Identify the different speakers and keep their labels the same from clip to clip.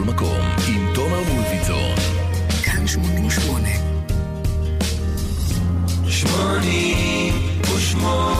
Speaker 1: בכל מקום, עם תומר מולביטון.
Speaker 2: כאן 88.
Speaker 3: 88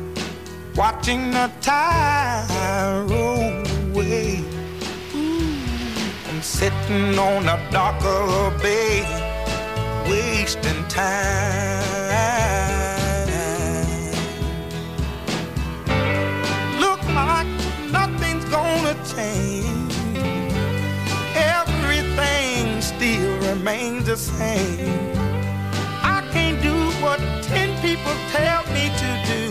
Speaker 4: watching the tide roll away. I'm sitting on a the bay, wasting time. Look like nothing's gonna change. Everything still remains the same. I can't do what ten people tell me to do.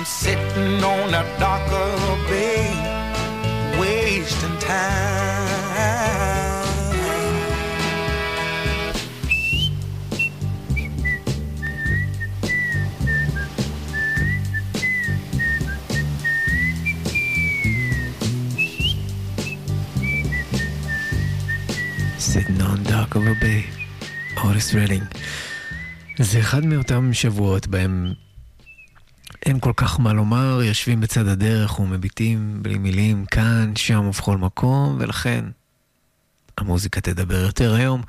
Speaker 4: I'm sitting on a darker bay, wasting time.
Speaker 5: Sitting on dark of a bay, אוריס רלינג. זה אחד מאותם שבועות בהם אין כל כך מה לומר, יושבים בצד הדרך ומביטים בלי מילים כאן, שם ובכל מקום, ולכן המוזיקה תדבר יותר היום.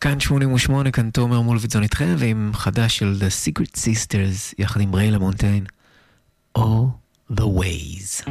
Speaker 5: כאן 88, כאן תומר מולביטזון איתכם, ועם חדש של The Secret Sisters, יחד עם ריילה מונטיין, All the Ways.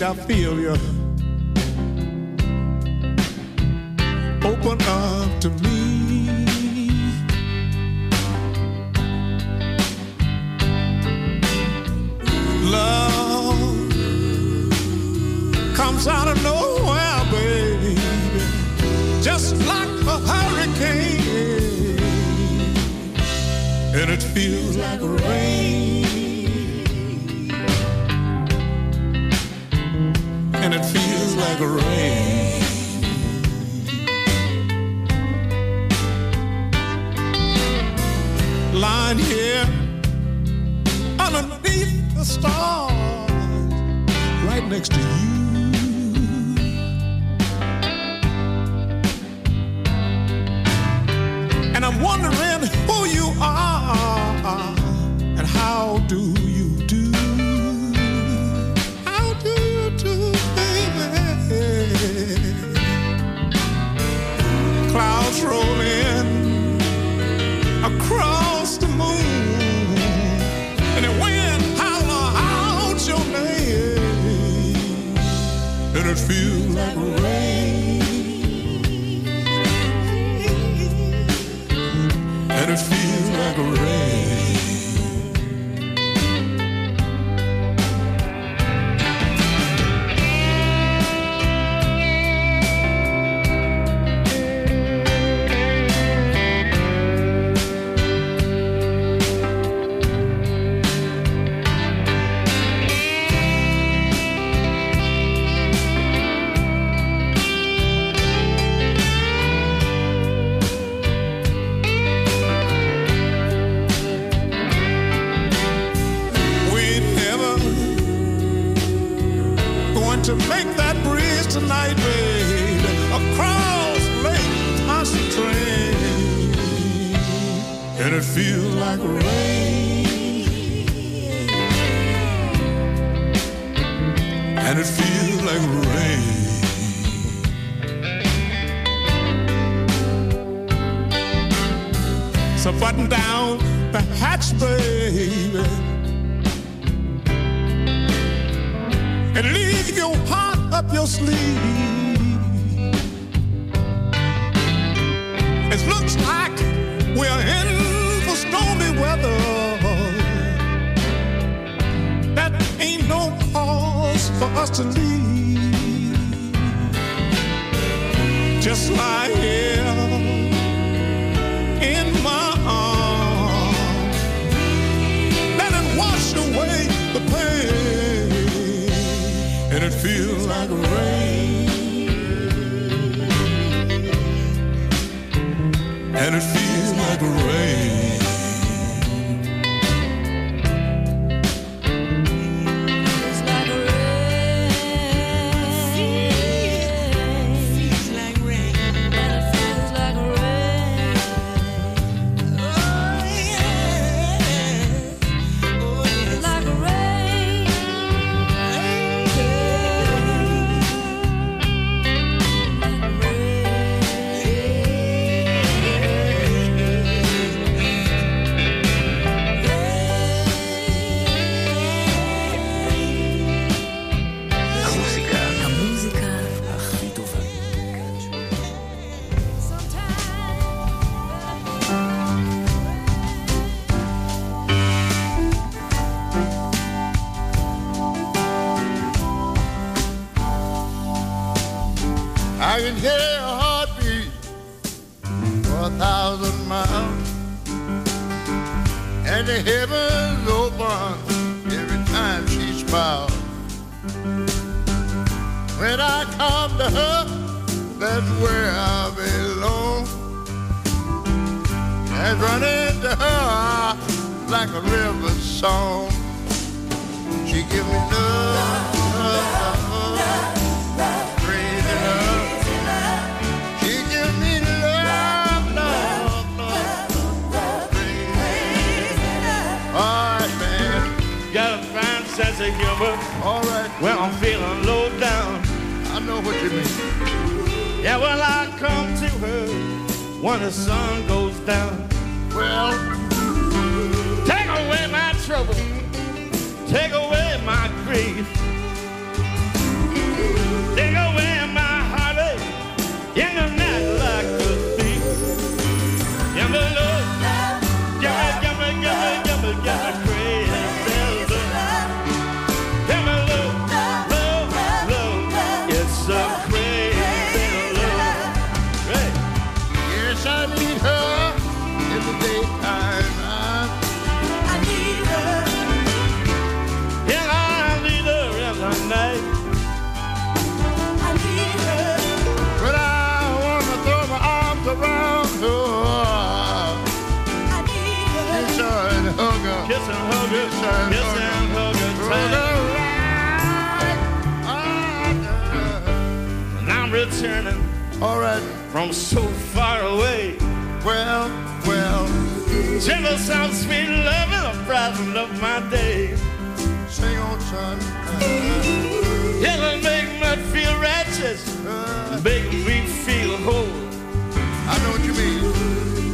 Speaker 6: I
Speaker 7: feel you. It feels like rain.
Speaker 8: returning.
Speaker 9: All right.
Speaker 8: From so far away.
Speaker 9: Well, well.
Speaker 8: Gentle sound, sweet loving, the brightened of my day.
Speaker 9: Sing on, son.
Speaker 8: It'll make me feel righteous. Uh, make me feel whole.
Speaker 9: I know what you mean.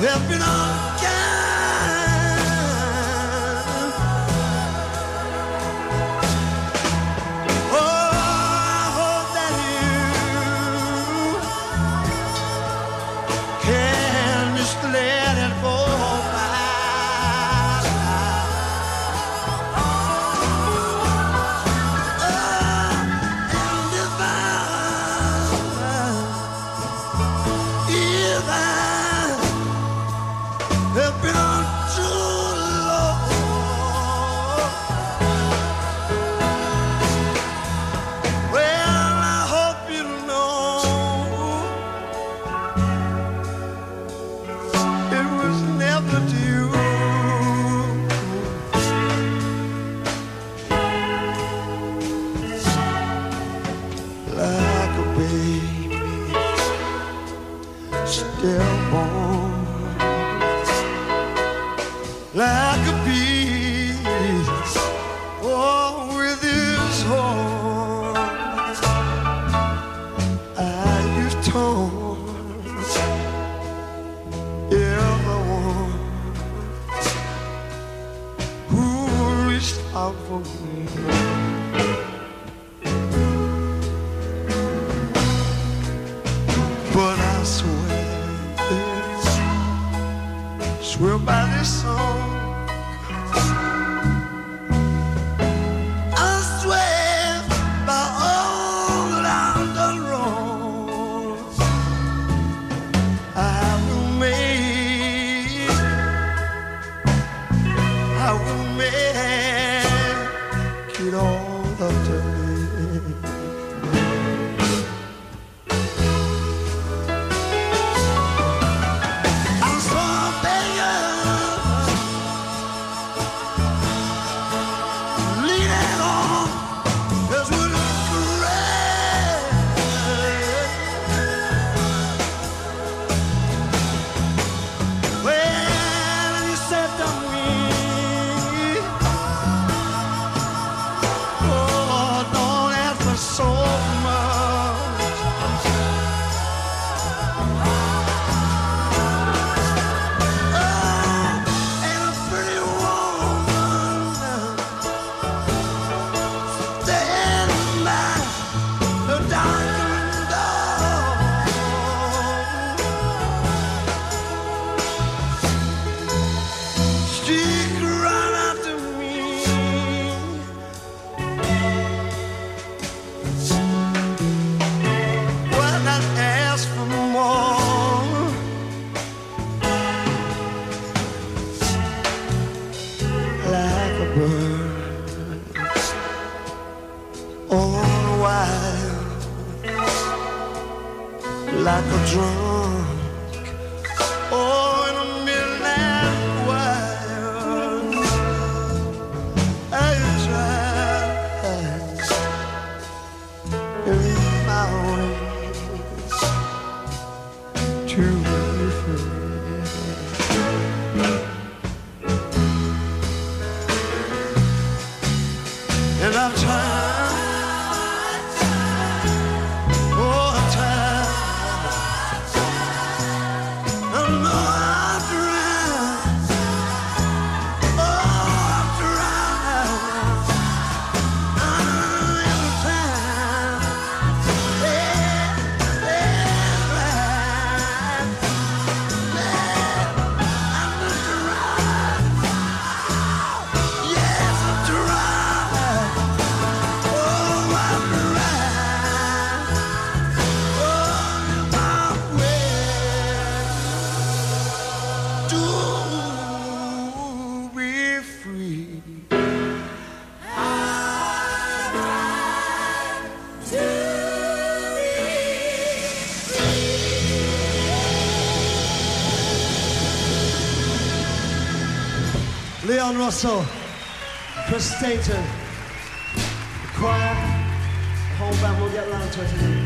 Speaker 10: There've been all
Speaker 4: also Chris Staten, the choir, the whole band will get around to it.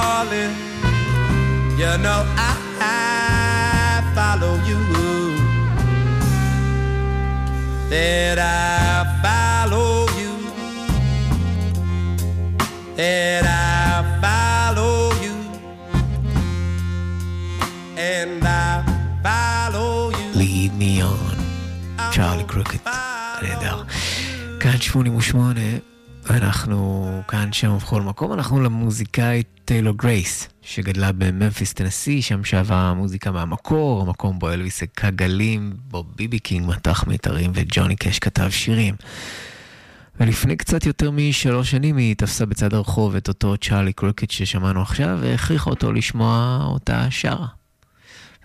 Speaker 11: darling. You know I, I follow you. That I follow you. That I follow you. And I follow you.
Speaker 12: Lead me on. Charley Crockett. נהדר. אנחנו כאן שם ובכל מקום, אנחנו למוזיקאית טיילור גרייס, שגדלה בממפיס טנסי, שם שאבה מוזיקה מהמקור, המקום בו אלוויס הכה גלים, בו ביבי קינג מתח מיתרים וג'וני קאש כתב שירים. ולפני קצת יותר משלוש שנים היא תפסה בצד הרחוב את אותו צ'ארלי קרוקט ששמענו עכשיו, והכריחה אותו לשמוע אותה שרה.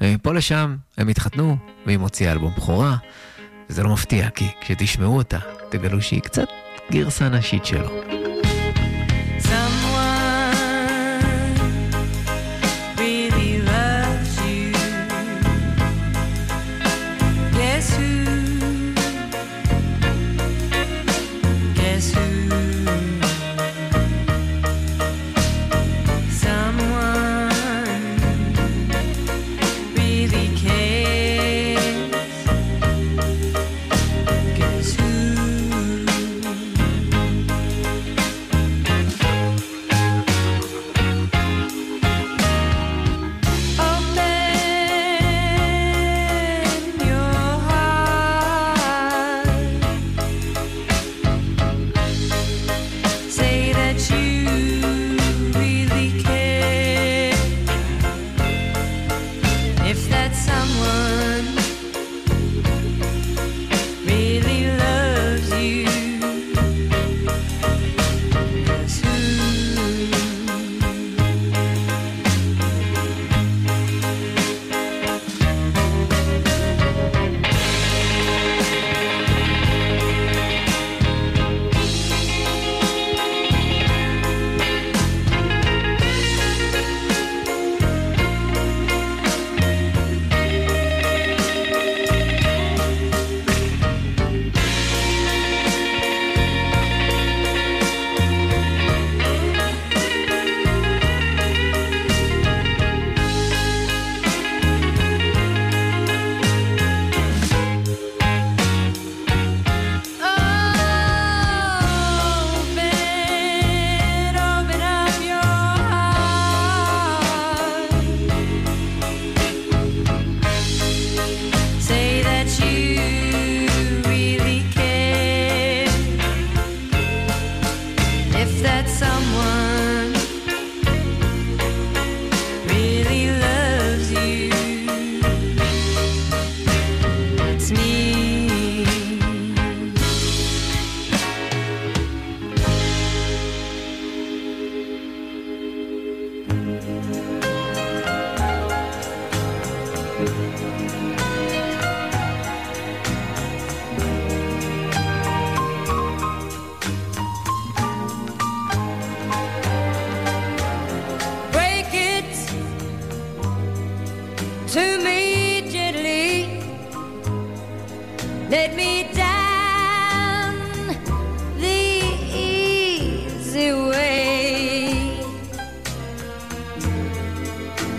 Speaker 12: ומפה לשם הם התחתנו, והיא מוציאה אלבום בכורה, וזה לא מפתיע, כי כשתשמעו אותה, תגלו שהיא קצת גרסה נשית שלו.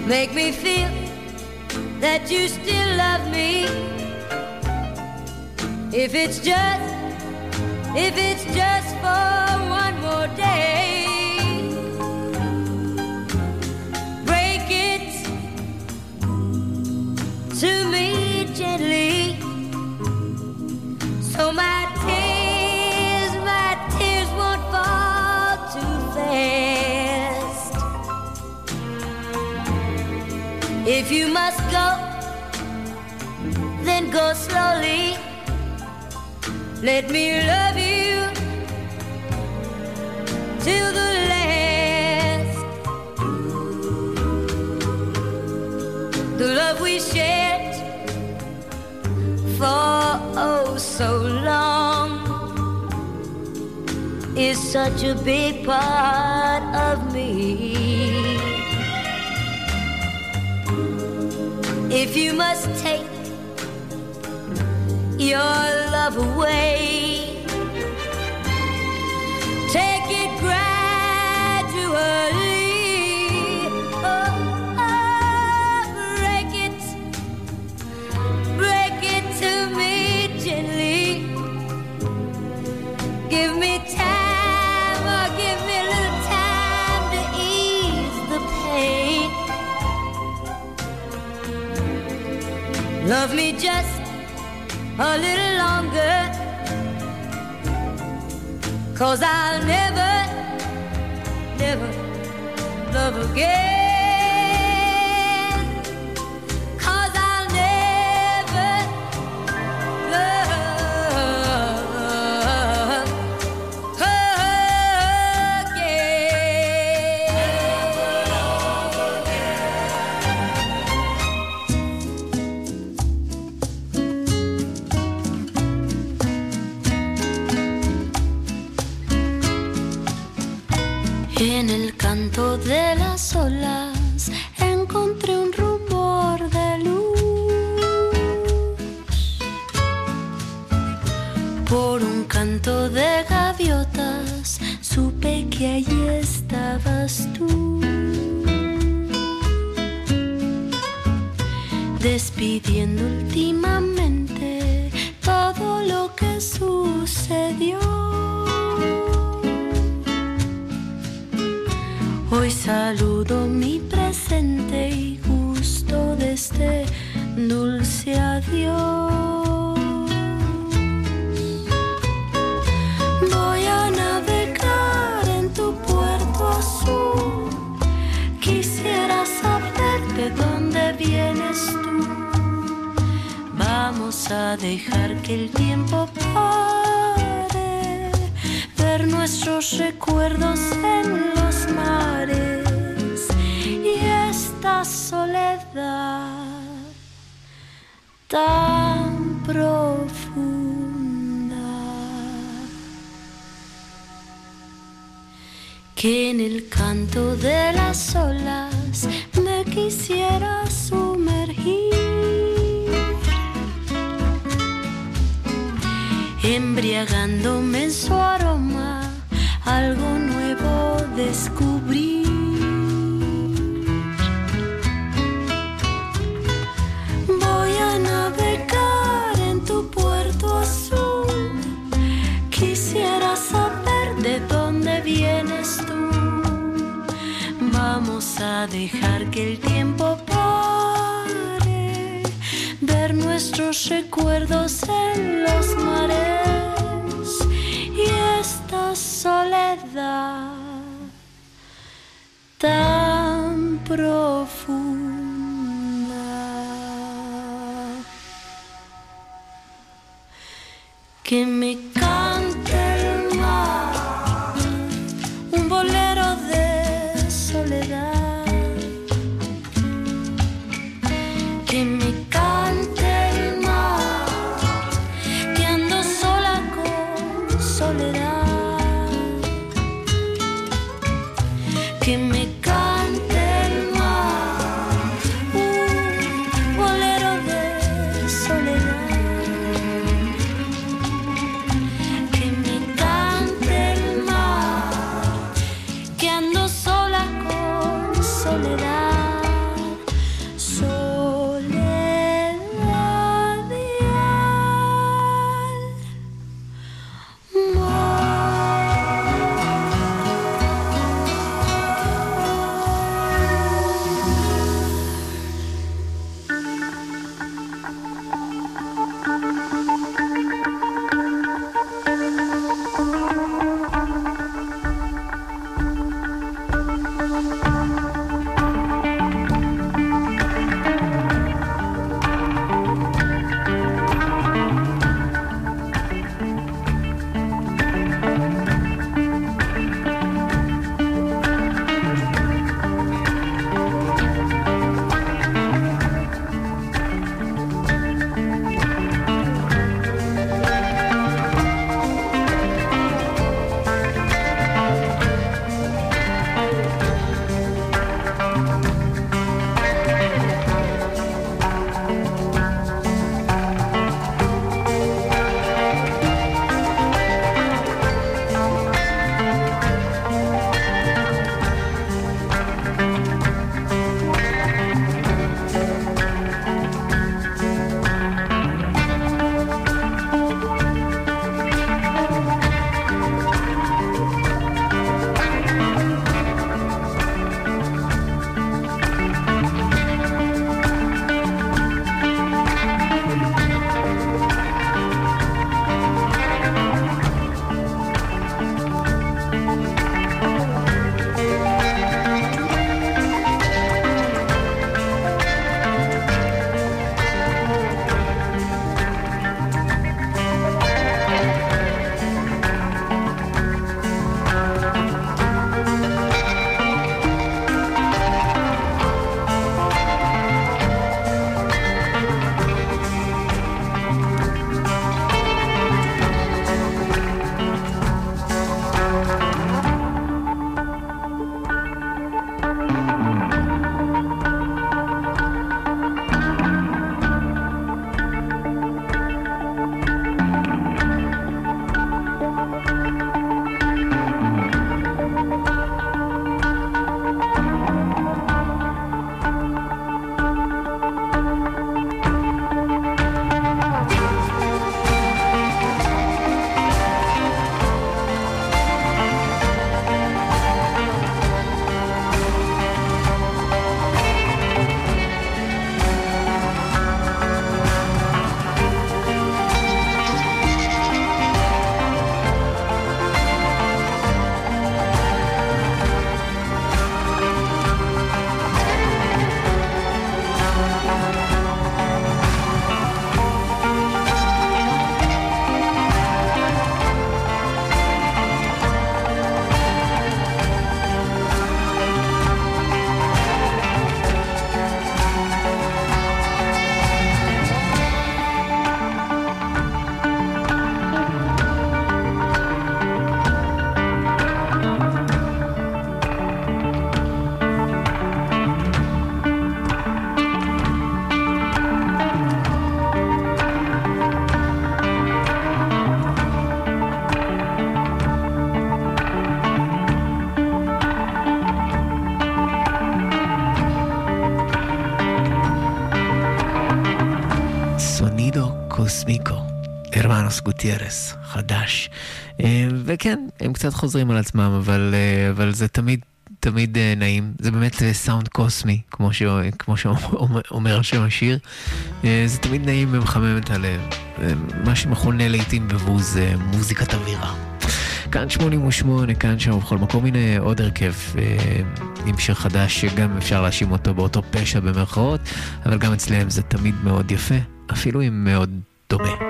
Speaker 13: Make me feel that you still love me. If it's just, if it's just for one more day. If you must go, then go slowly. Let me love you till the last. The love we shared for oh so long is such a big part of me. If you must take your love away, Love me just a little longer. Cause I'll never, never love again.
Speaker 14: Dejar que el tiempo pare, ver nuestros recuerdos en los mares y esta soledad tan profunda.
Speaker 12: גוטיירס, חדש. אה, וכן, הם קצת חוזרים על עצמם, אבל, אה, אבל זה תמיד, תמיד אה, נעים. זה באמת סאונד קוסמי, כמו, ש, כמו שאומר שם השיר. זה תמיד נעים ומחמם את הלב. מה שמכונה לעיתים בבוז אה, מוזיקת אווירה. כאן 88, כאן שם ובכל מקום, הנה עוד הרכב אה, עם שיר חדש שגם אפשר להאשים אותו באותו פשע במרכאות, אבל גם אצלם זה תמיד מאוד יפה, אפילו אם מאוד דומה.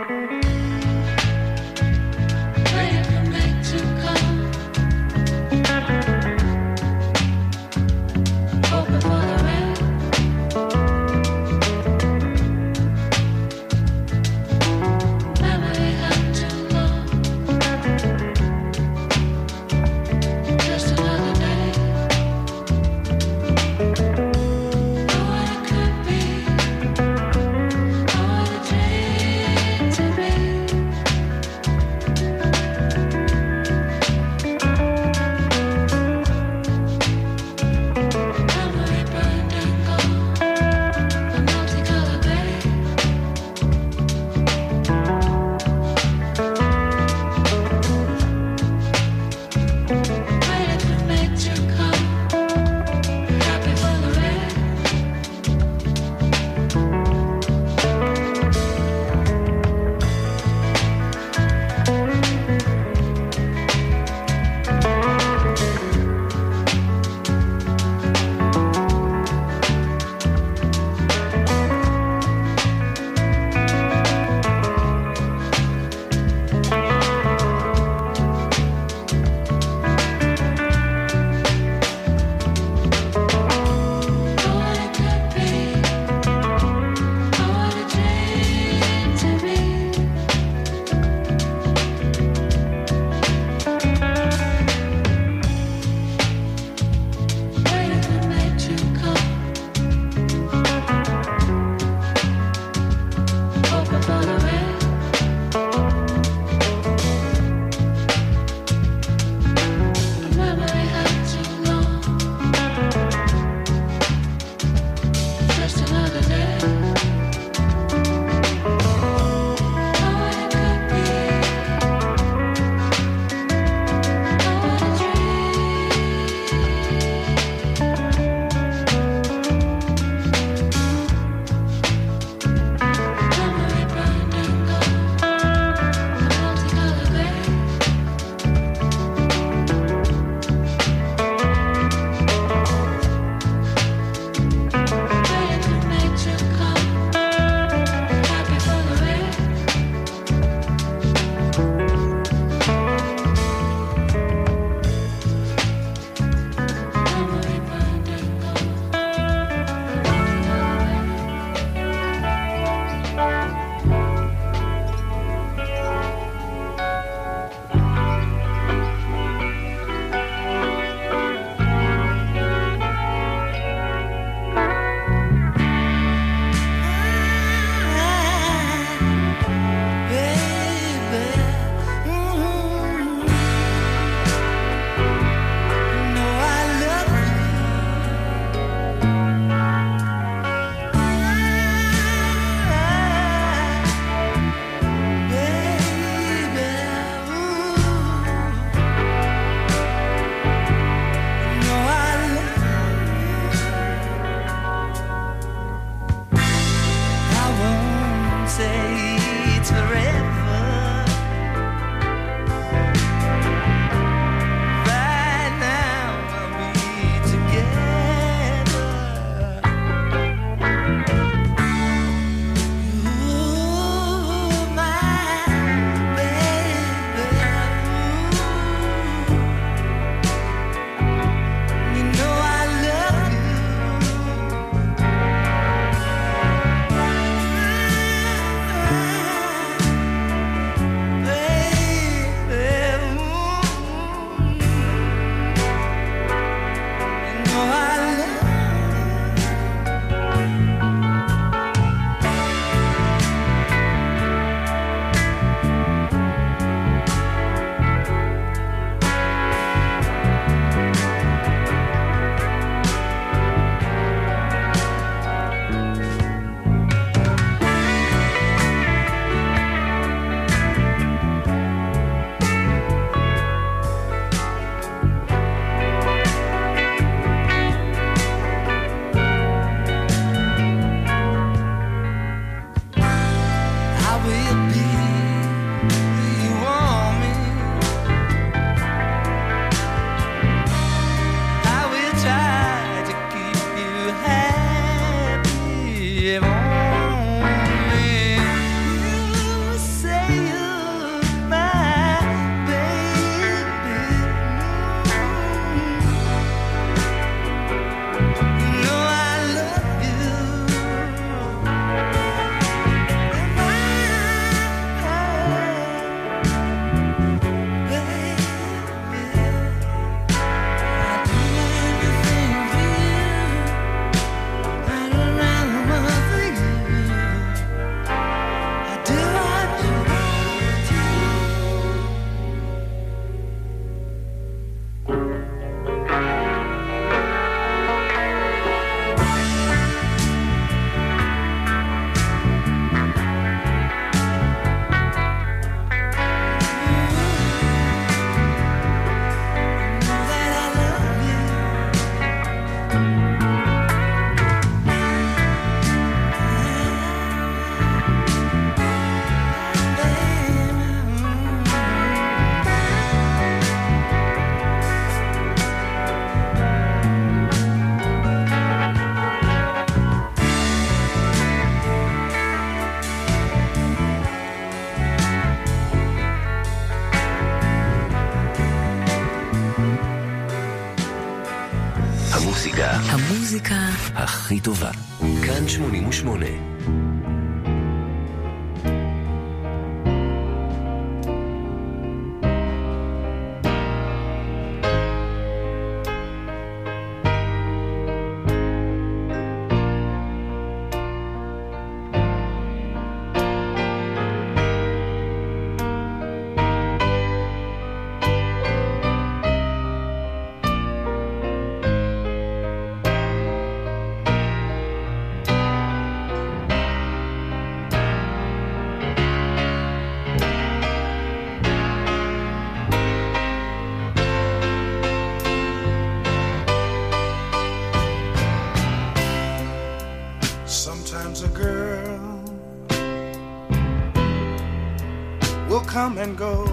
Speaker 4: and go.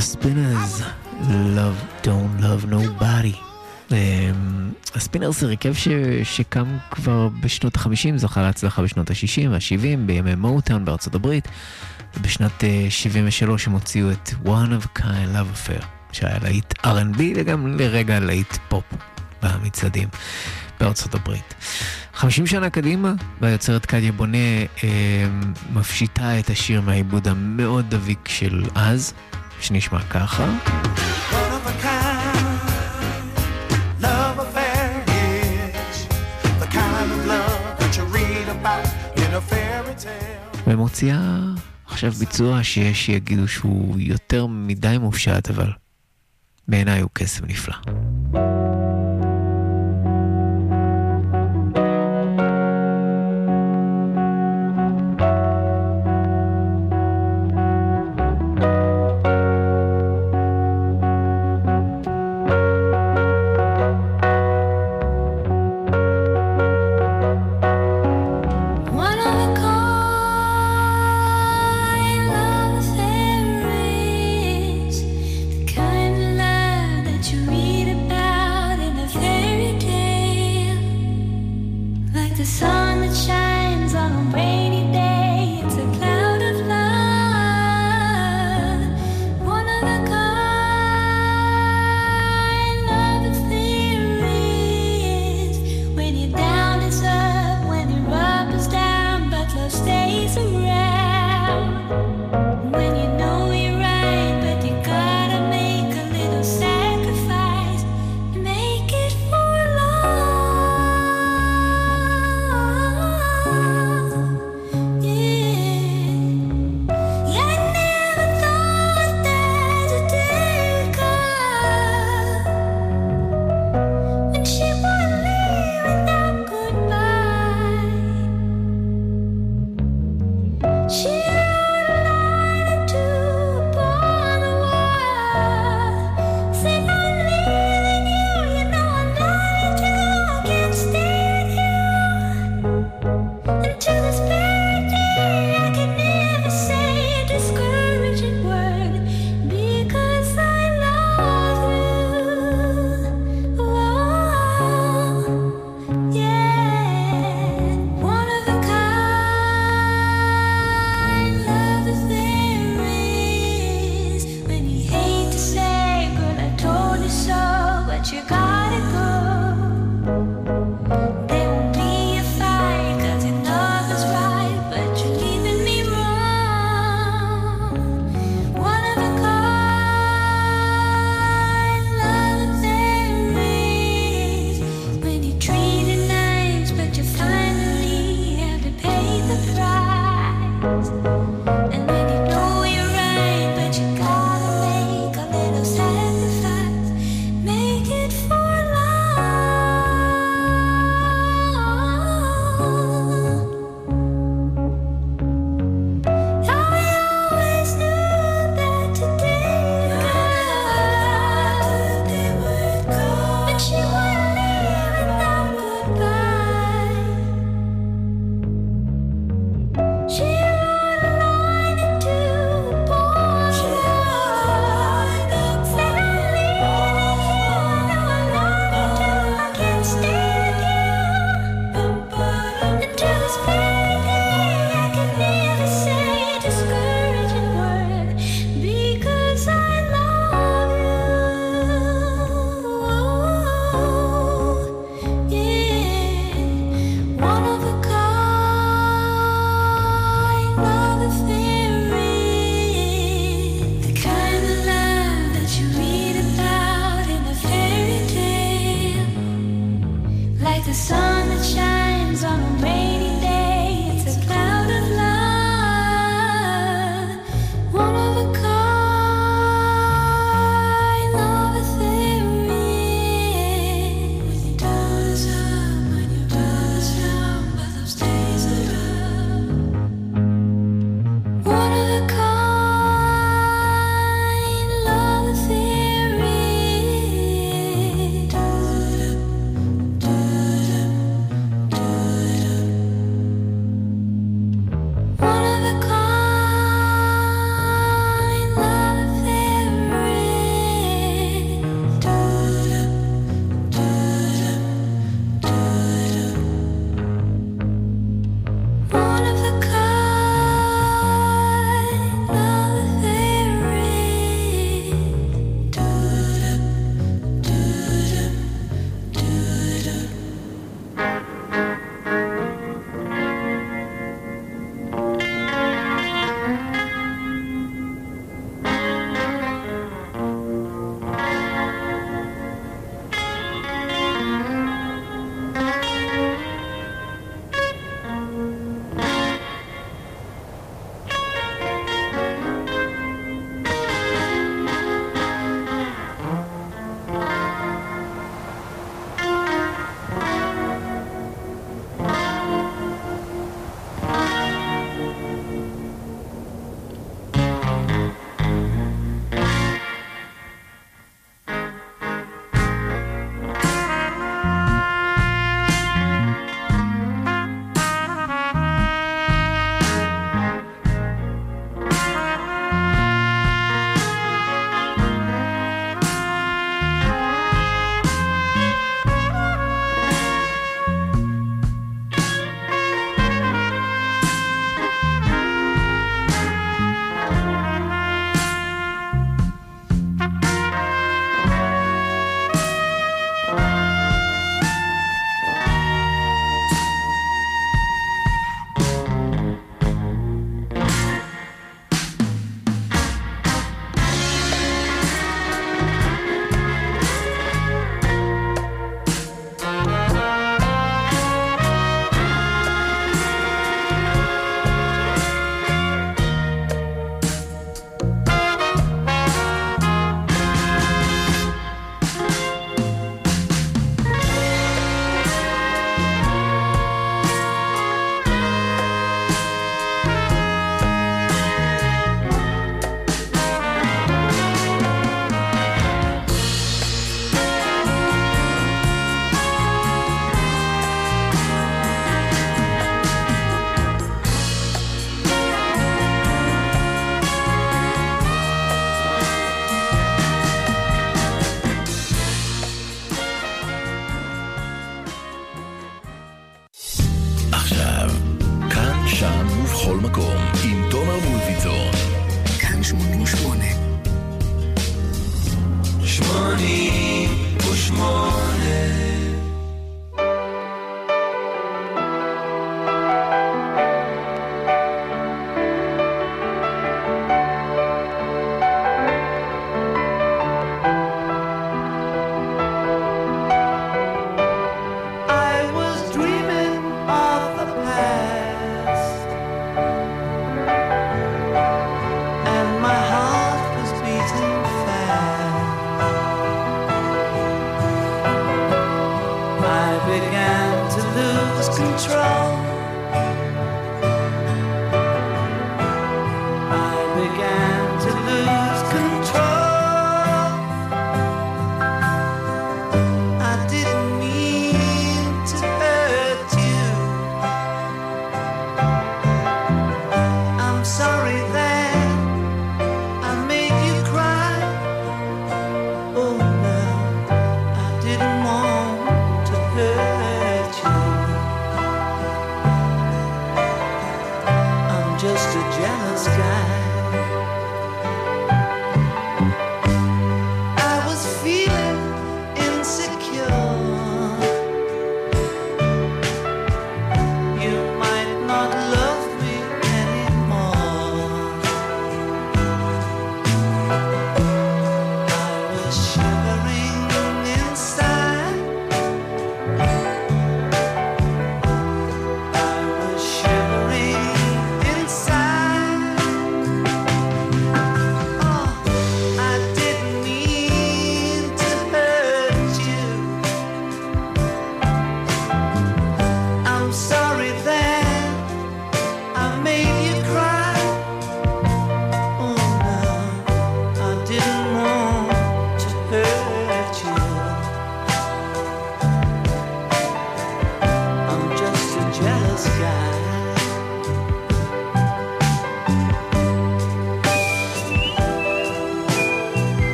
Speaker 4: הספינרס, Love Don't Love
Speaker 12: Nobody. אמ, הספינרס זה הרכב ש... שקם כבר בשנות ה-50, זכה להצלחה בשנות ה-60 וה-70, בימי מוטאון בארצות הברית. בשנת אה, 73 הם הוציאו את One of Kind Love Affair, שהיה להיט R&B וגם לרגע להיט פופ במצעדים בארצות הברית. 50 שנה קדימה, והיוצרת קדיה בונה אה, מפשיטה את השיר מהעיבוד המאוד דביק של אז. שנשמע ככה. ומוציאה עכשיו ביצוע שיש שיגידו שהוא יותר מדי מופשט, אבל בעיניי הוא קסם נפלא.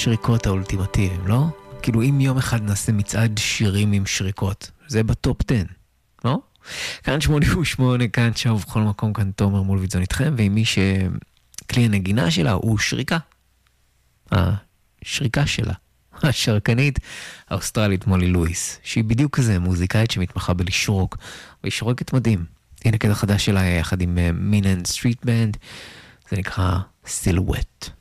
Speaker 12: השריקות האולטימטיביים, לא? כאילו, אם יום אחד נעשה מצעד שירים עם שריקות, זה בטופ 10, לא? כאן 88, כאן שם ובכל מקום, כאן תומר מול ויזון איתכם, ועם מי שכלי הנגינה שלה הוא שריקה. השריקה שלה, השרקנית האוסטרלית מולי לואיס, שהיא בדיוק כזה מוזיקאית שמתמחה בלשרוק, והיא שורקת מדהים. הנה קטע חדש שלה יחד עם מינן סטריט בנד, זה נקרא סילואט.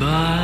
Speaker 3: Goodbye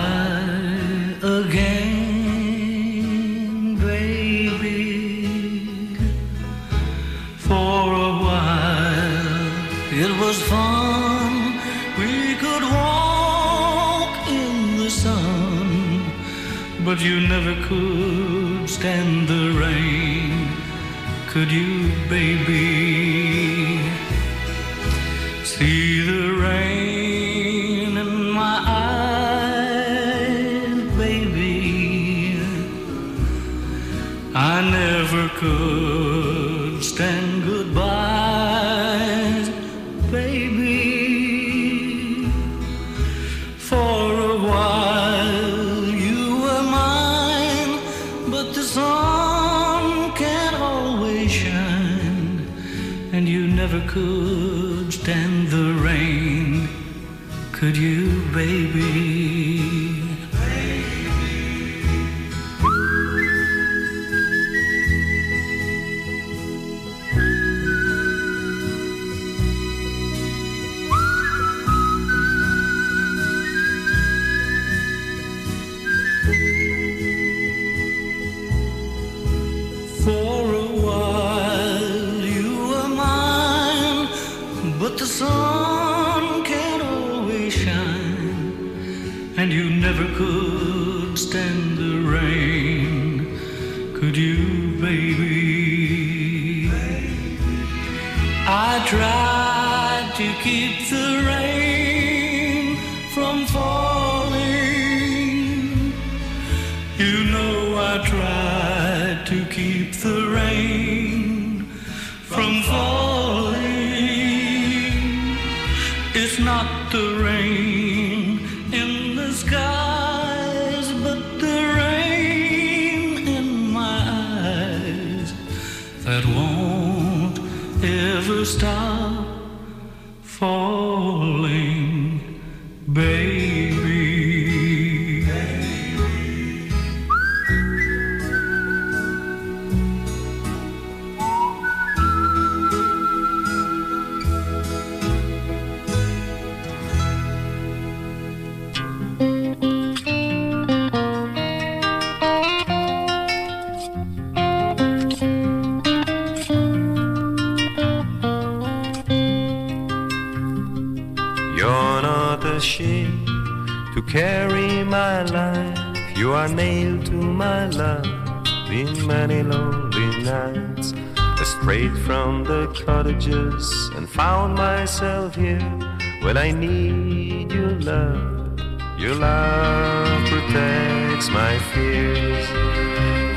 Speaker 15: cottages and found myself here. Well, I need your love. Your love protects my fears.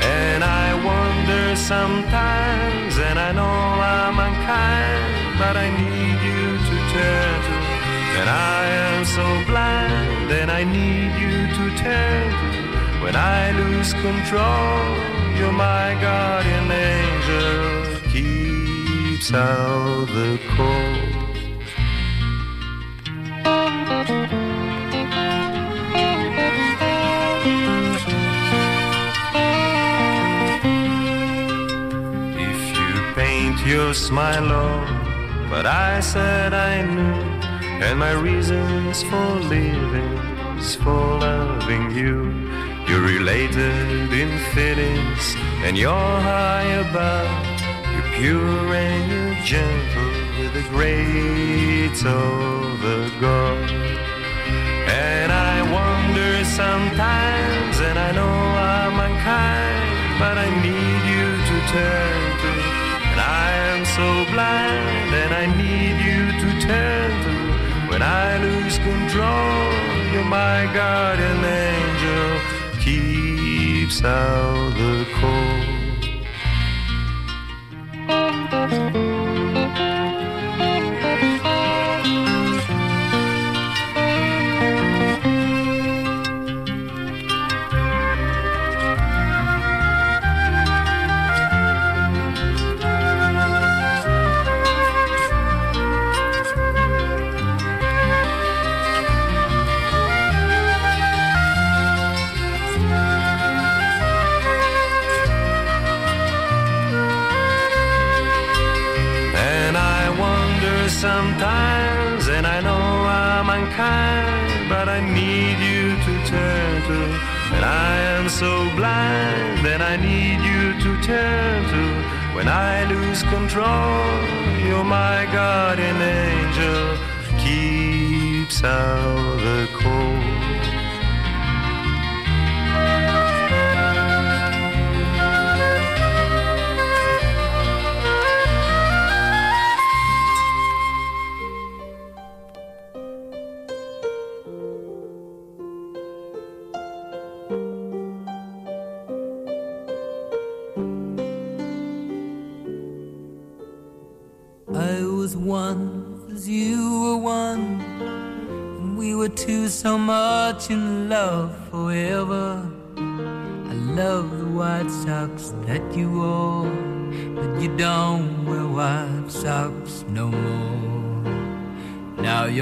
Speaker 15: And I wonder sometimes, and I know I'm unkind, but I need you to turn to. And I am so blind, and I need you to turn to. When I lose control, you're my guardian angel, keeps out the cold. If you paint your smile on, but I said I knew, and my reasons for living is for loving you. You're related in feelings, and you're high above. Pure and gentle with the great of the God. And I wonder sometimes, and I know I'm unkind, but I need you to turn to. And I am so blind, and I need you to turn to. When I lose control, you're my guardian angel, keeps out the cold.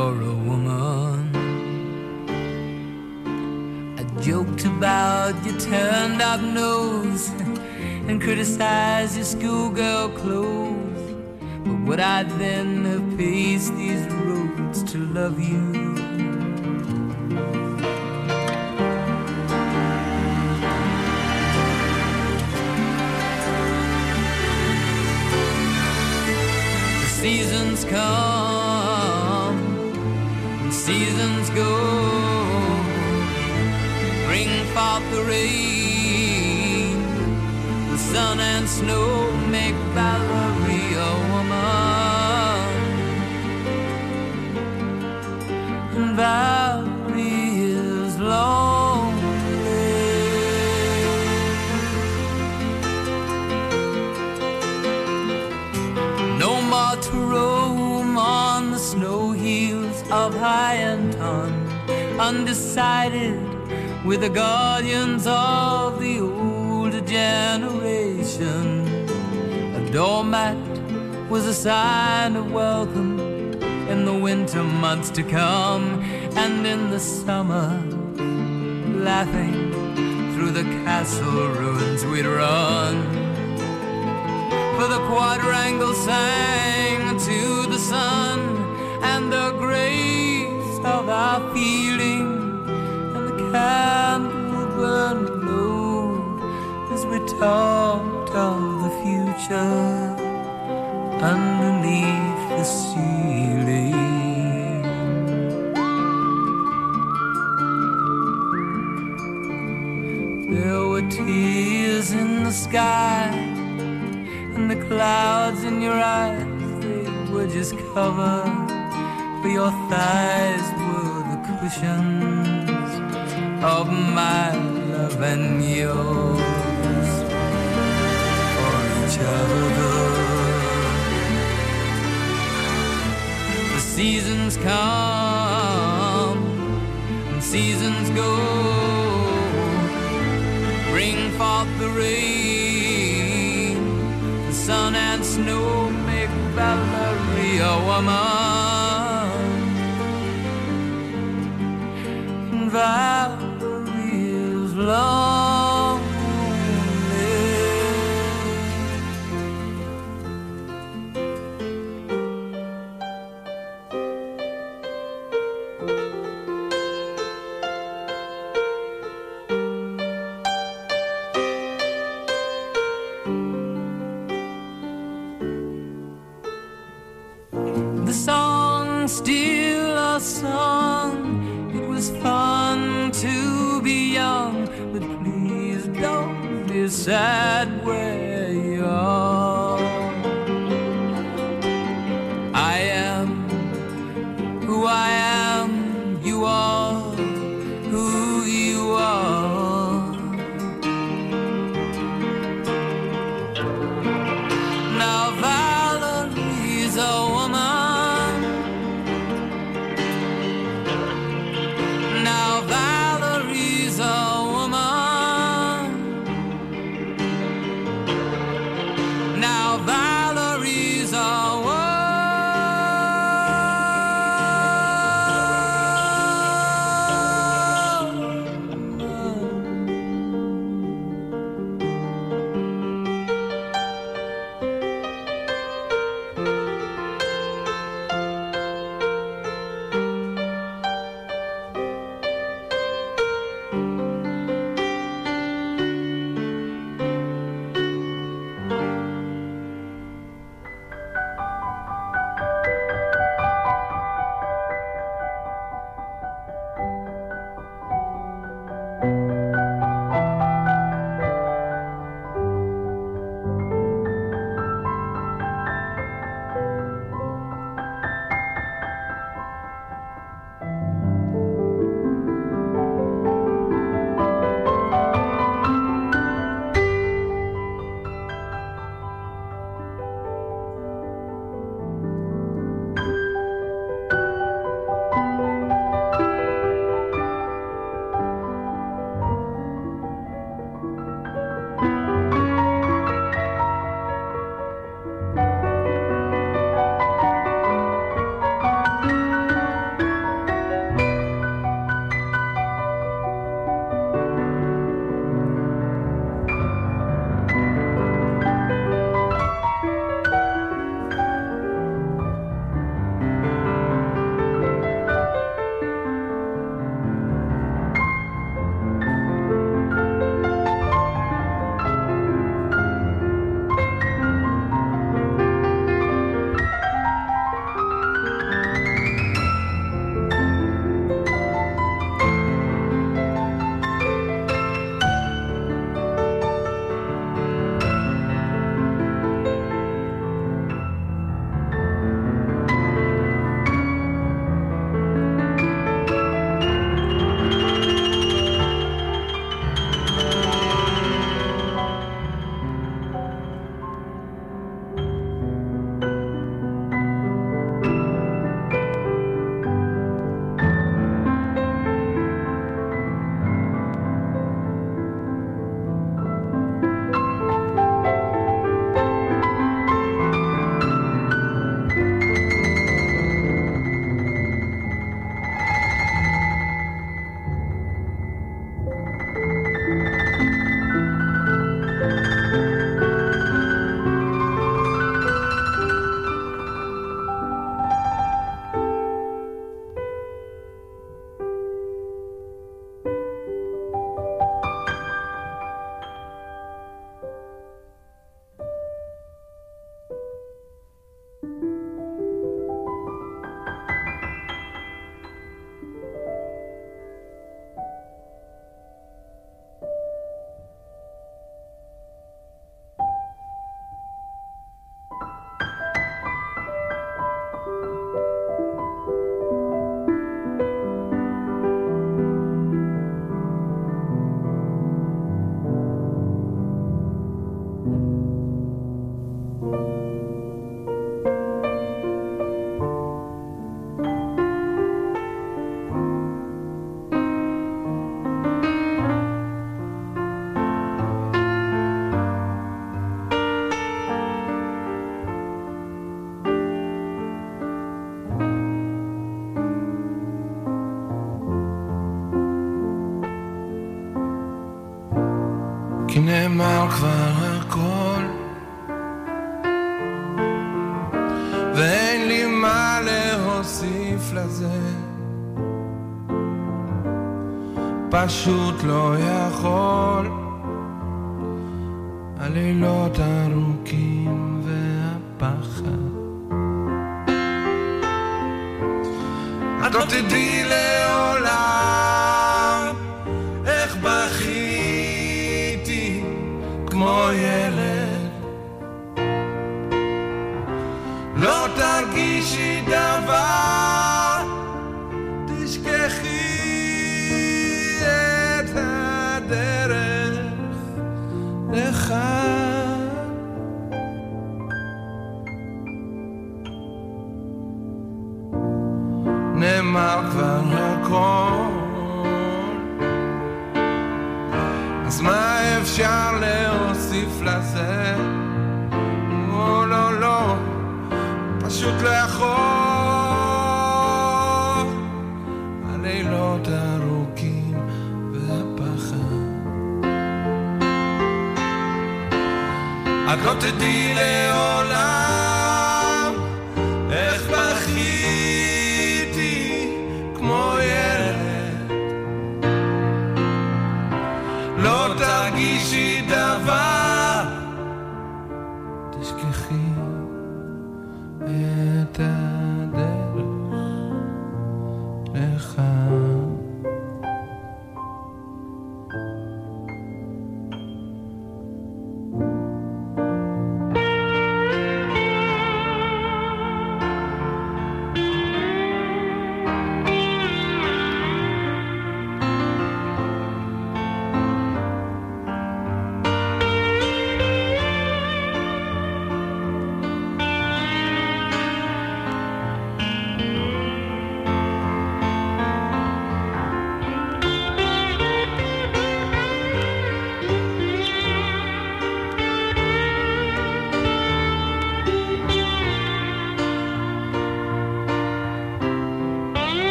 Speaker 15: You're
Speaker 16: a woman. I joked about your turned up nose and criticized your schoolgirl clothes. But would I then have paced these roads to love you? The seasons come, seasons go. Bring forth the rain, the sun and snow undecided with the guardians of the older generation. A doormat was a sign of welcome in the winter months to come, and in the summer, laughing through the castle ruins we'd run. For the quadrangle sang to the sun and the of our feeling, and the candle burned low as we talked of the future underneath the ceiling. There were tears in the sky, and the clouds in your eyes, they were just cover. For your thighs were the cushions of my love and yours for each other. The seasons come and seasons go. Bring forth the rain, the sun and snow make Valerie a woman. Valerie is lonely.
Speaker 17: אם נאמר כבר הכל. ואין לי מה להוסיף לזה. פשוט לא יכול. הלילות ארוכים והפחד. את לא תדעי לעולם. כבר לא יכול.
Speaker 18: notte di leone oh,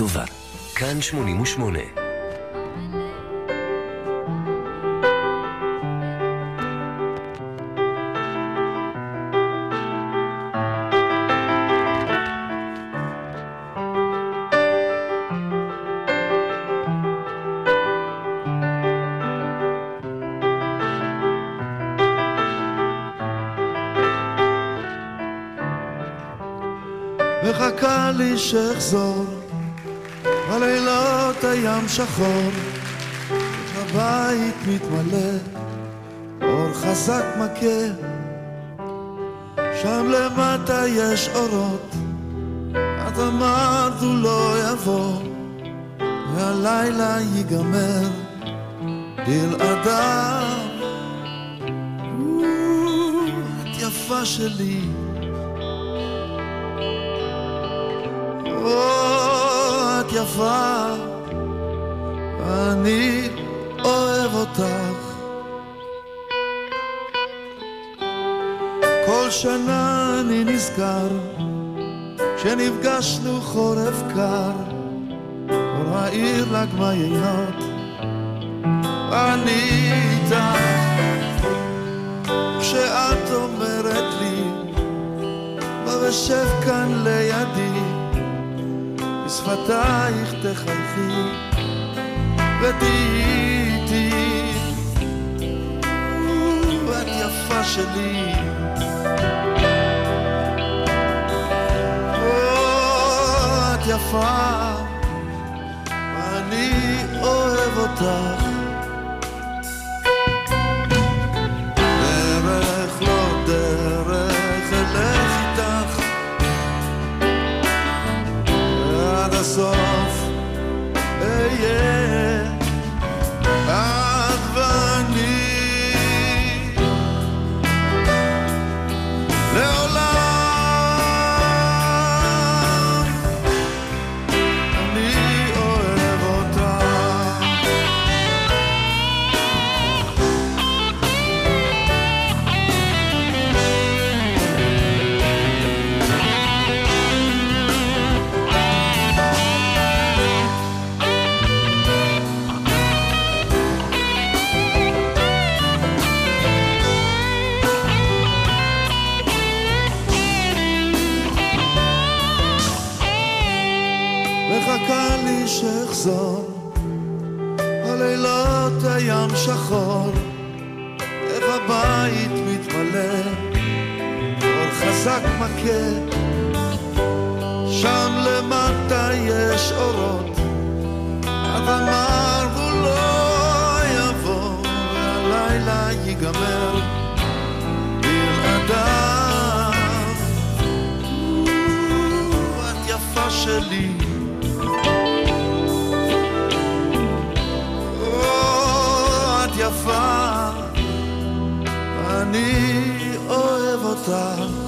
Speaker 1: טובה. כאן 88.
Speaker 10: מחכה לי שאחזור זה ים שחור, הבית מתמלא, אור חזק מכה. שם למטה יש אורות, את אמרת הוא לא יבוא, והלילה ייגמר דיל אדם. את יפה שלי. או, את יפה. שנה אני נזכר, כשנפגשנו חורף קר, כל העיר לג מיינות, אני איתך. כשאת אומרת לי, בוא ושב כאן לידי, בשפתייך תחלפי, ותהיי איתי. ואת יפה שלי, יפה, ואני אוהב אותך. דרך לא דרך אלך איתך עד הסוף אהיה חזק מכה, שם למטה יש אורות, אמר והוא לא יבוא, והלילה ייגמר בלעדיו. את יפה שלי יפה, אני אוהב אותך.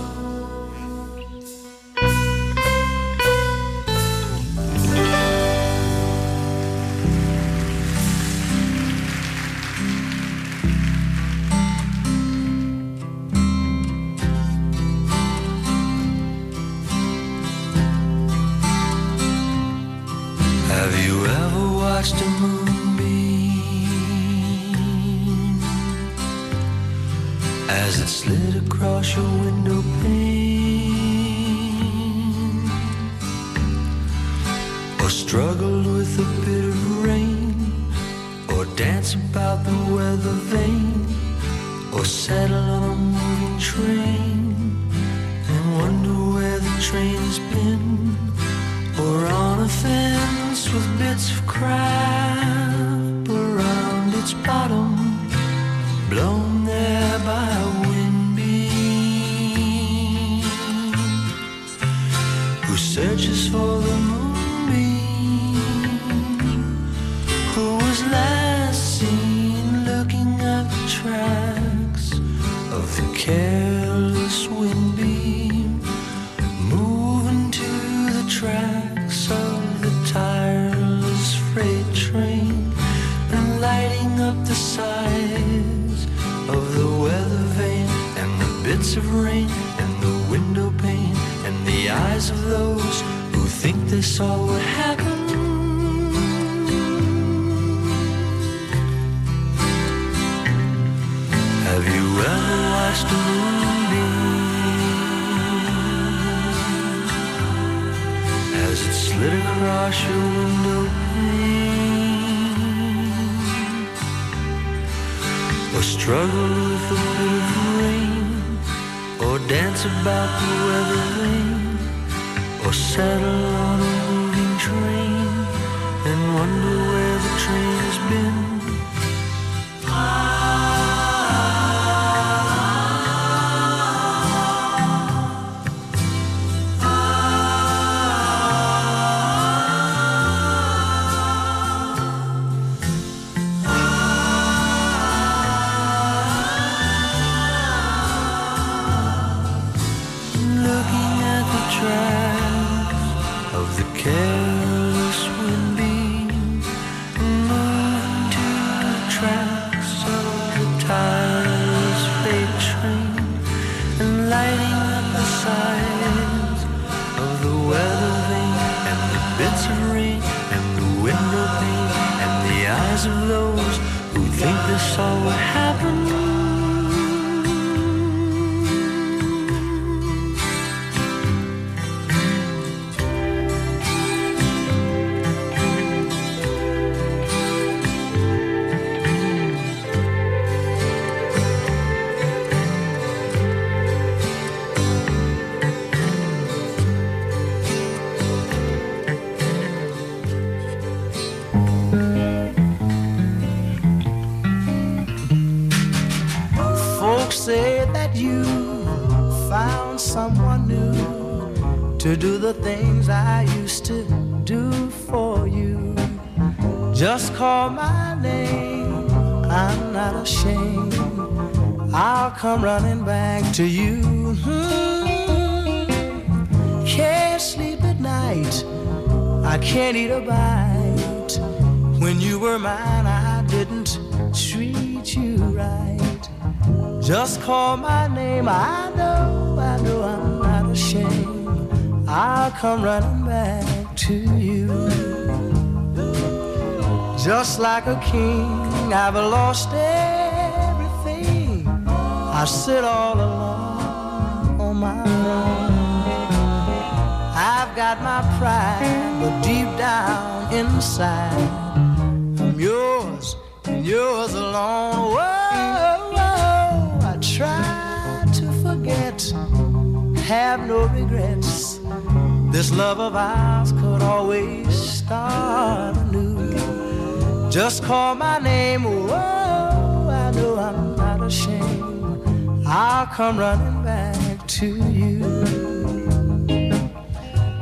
Speaker 3: Across your window pane? Or struggled with a bit of rain? Or dance about the weather vane? Or settle on a moving train Or struggle with a bit of rain? Or dance about the weather vane? Or settle on a moving train and wonder eyes all those who
Speaker 18: come running back to you. Hmm. Can't sleep at night, I can't eat a bite. When you were mine, I didn't treat you right. Just call my name, I know, I know I'm not ashamed. I'll come running back to you. Just like a king, I've lost everything. I sit all alone on my own. I've got my pride, but deep down inside, I'm yours and yours alone. Whoa, whoa, I try to forget, have no regrets. This love of ours could always start anew. Just call my name, whoa, I'll come running back to you.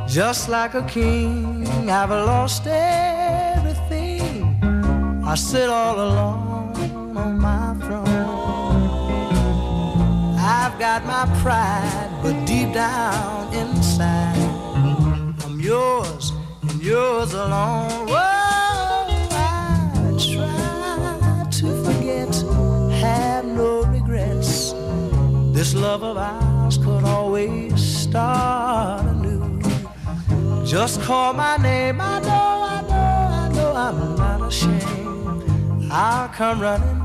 Speaker 18: Just like a king, I've lost everything. I sit all alone on my throne. I've got my pride, but deep down inside, I'm yours and yours alone. Whoa, This love of ours could always start anew. Just call my name, I know, I know, I know I'm not ashamed. I'll come running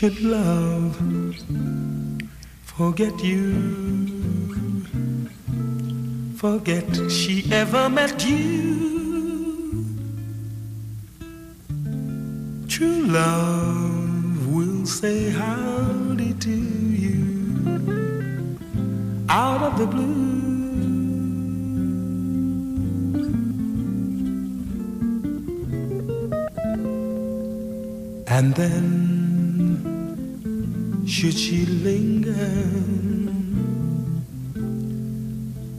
Speaker 11: Should love forget you? Forget she ever met you? True love will say howdy to you out of the blue. And then, should she linger,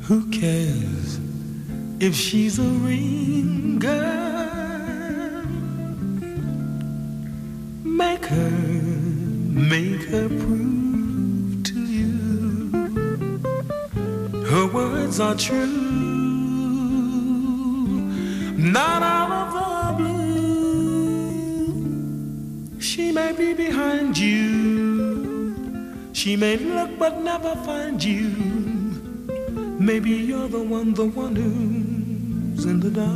Speaker 11: who cares if she's a ringer? Make her, make her prove to you her words are true. She may look but never find you. Maybe you're the one, the one who's in the dark.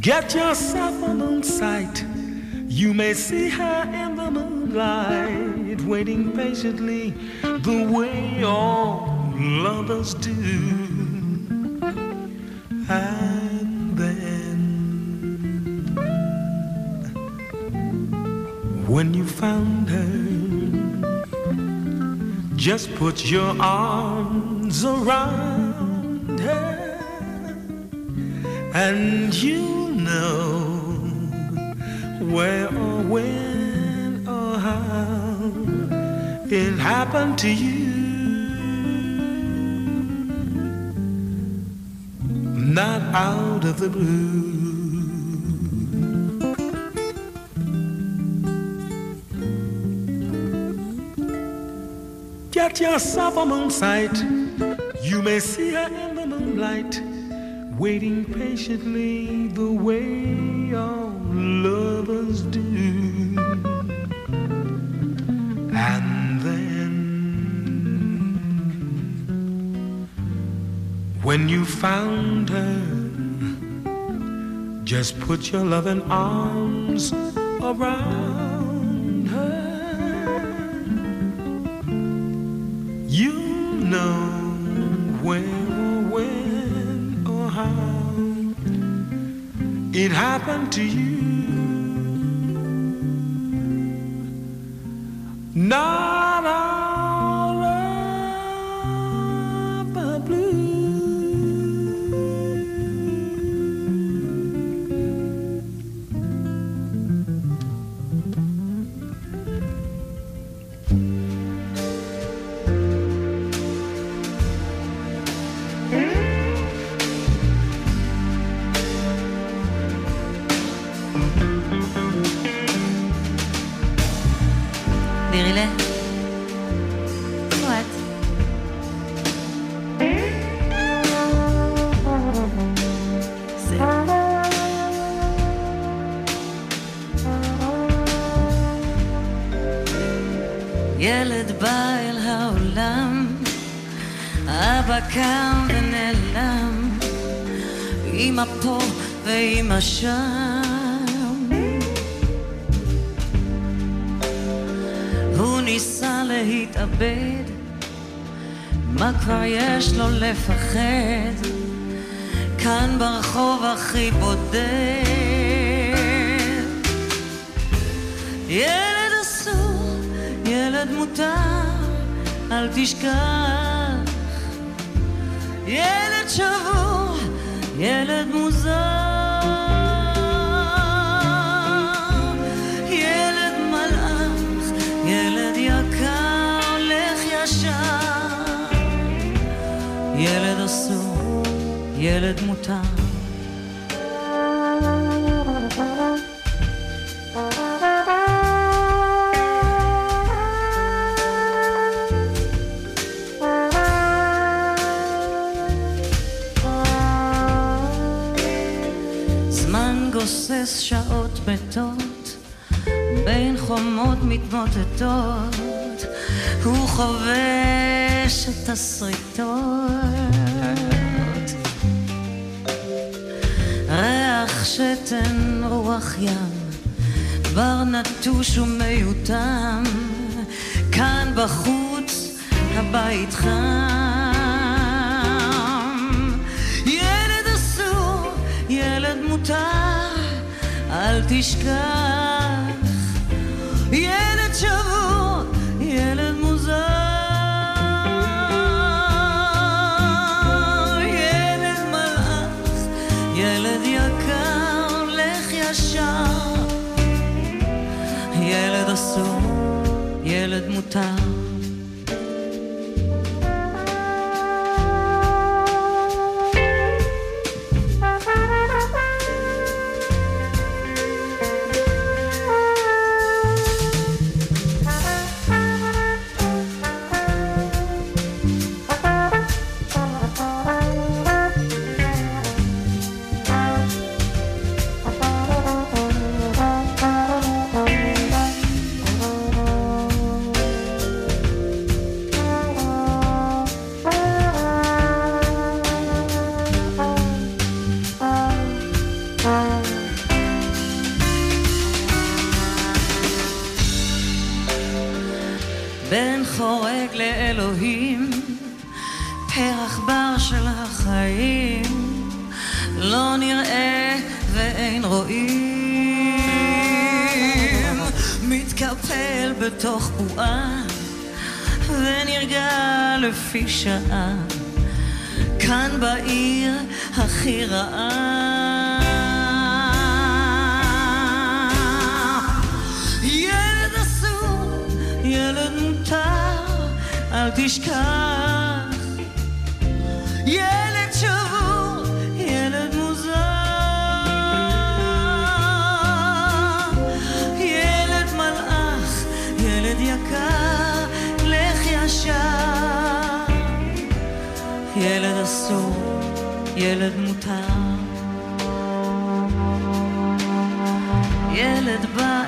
Speaker 11: Get yourself a moon sight. You may see her in the moonlight, waiting patiently the way all lovers do. Just put your arms around her, and you know where or when or how it happened to you. Not out of the blue. Get yourself a moon sight. You may see her in the moonlight, waiting patiently the way all lovers do. And then, when you found her, just put your loving arms around happened to you.
Speaker 5: ילד בא אל העולם, אבא קם ונעלם, אמא פה ואמא שם. הוא ניסה להתאבד, מה כבר יש לו לפחד? כאן ברחוב הכי בודד. ילד ילד מותר, אל תשכח. ילד שבור, ילד מוזר. ילד מלאך, ילד יקר, לך ישר. ילד אסור, ילד מותר. גוסס שעות מתות בין חומות מתמוטטות. הוא חובש את השריטות. ריח שתן רוח ים, בר נטוש ומיותם, כאן בחוץ הבית חם. ילד אסור, ילד מותר, אל תשכח. ילד שבור, ילד מוזר. ילד מלאך, ילד יקר, לך ישר. ילד אסור, ילד מותר.
Speaker 16: picture goodbye.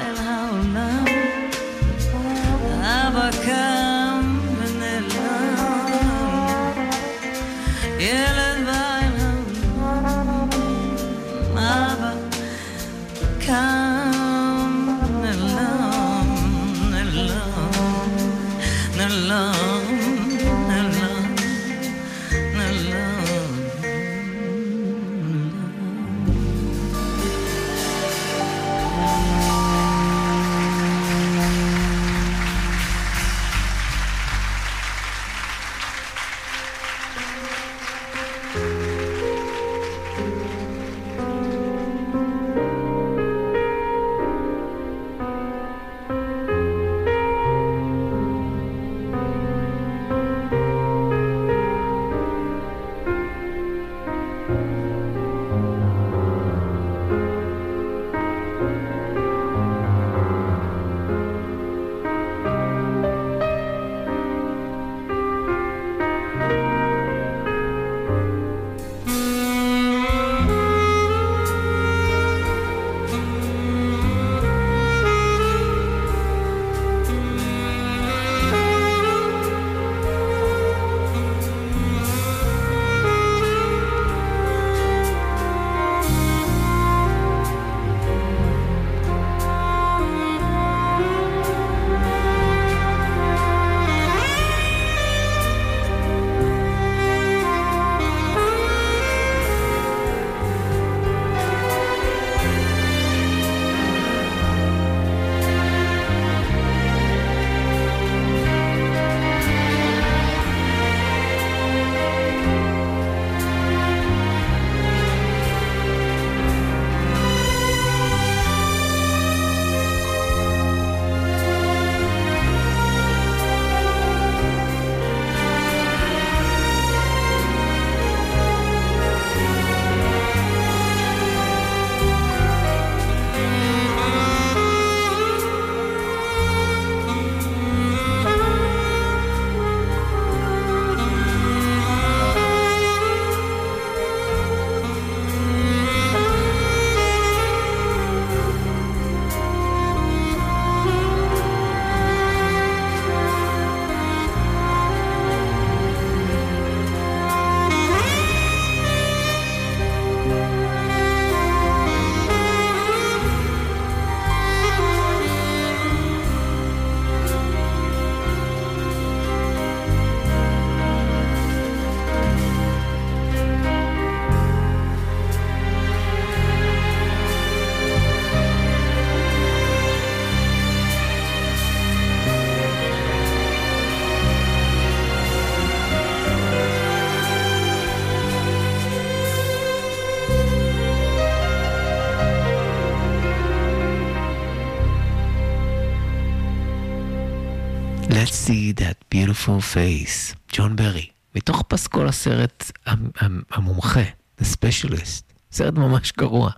Speaker 16: Beautiful face, ג'ון ברי, מתוך פסקול הסרט המ- המ- המומחה, The Specialist, סרט ממש גרוע,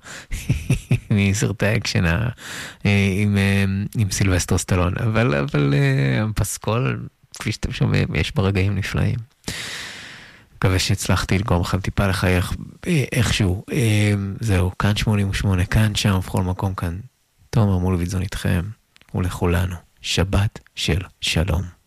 Speaker 16: מסרטי האקשן אה, עם, אה, עם סילבסטר סטלון, אבל, אבל אה, הפסקול, כפי שאתם שומעים, יש בה רגעים נפלאים. מקווה שהצלחתי לגרום לכם טיפה לחייך איכשהו. אה, זהו, כאן 88, כאן, שם, בכל מקום כאן. תומר מולביטזון איתכם, ולכולנו, שבת של שלום.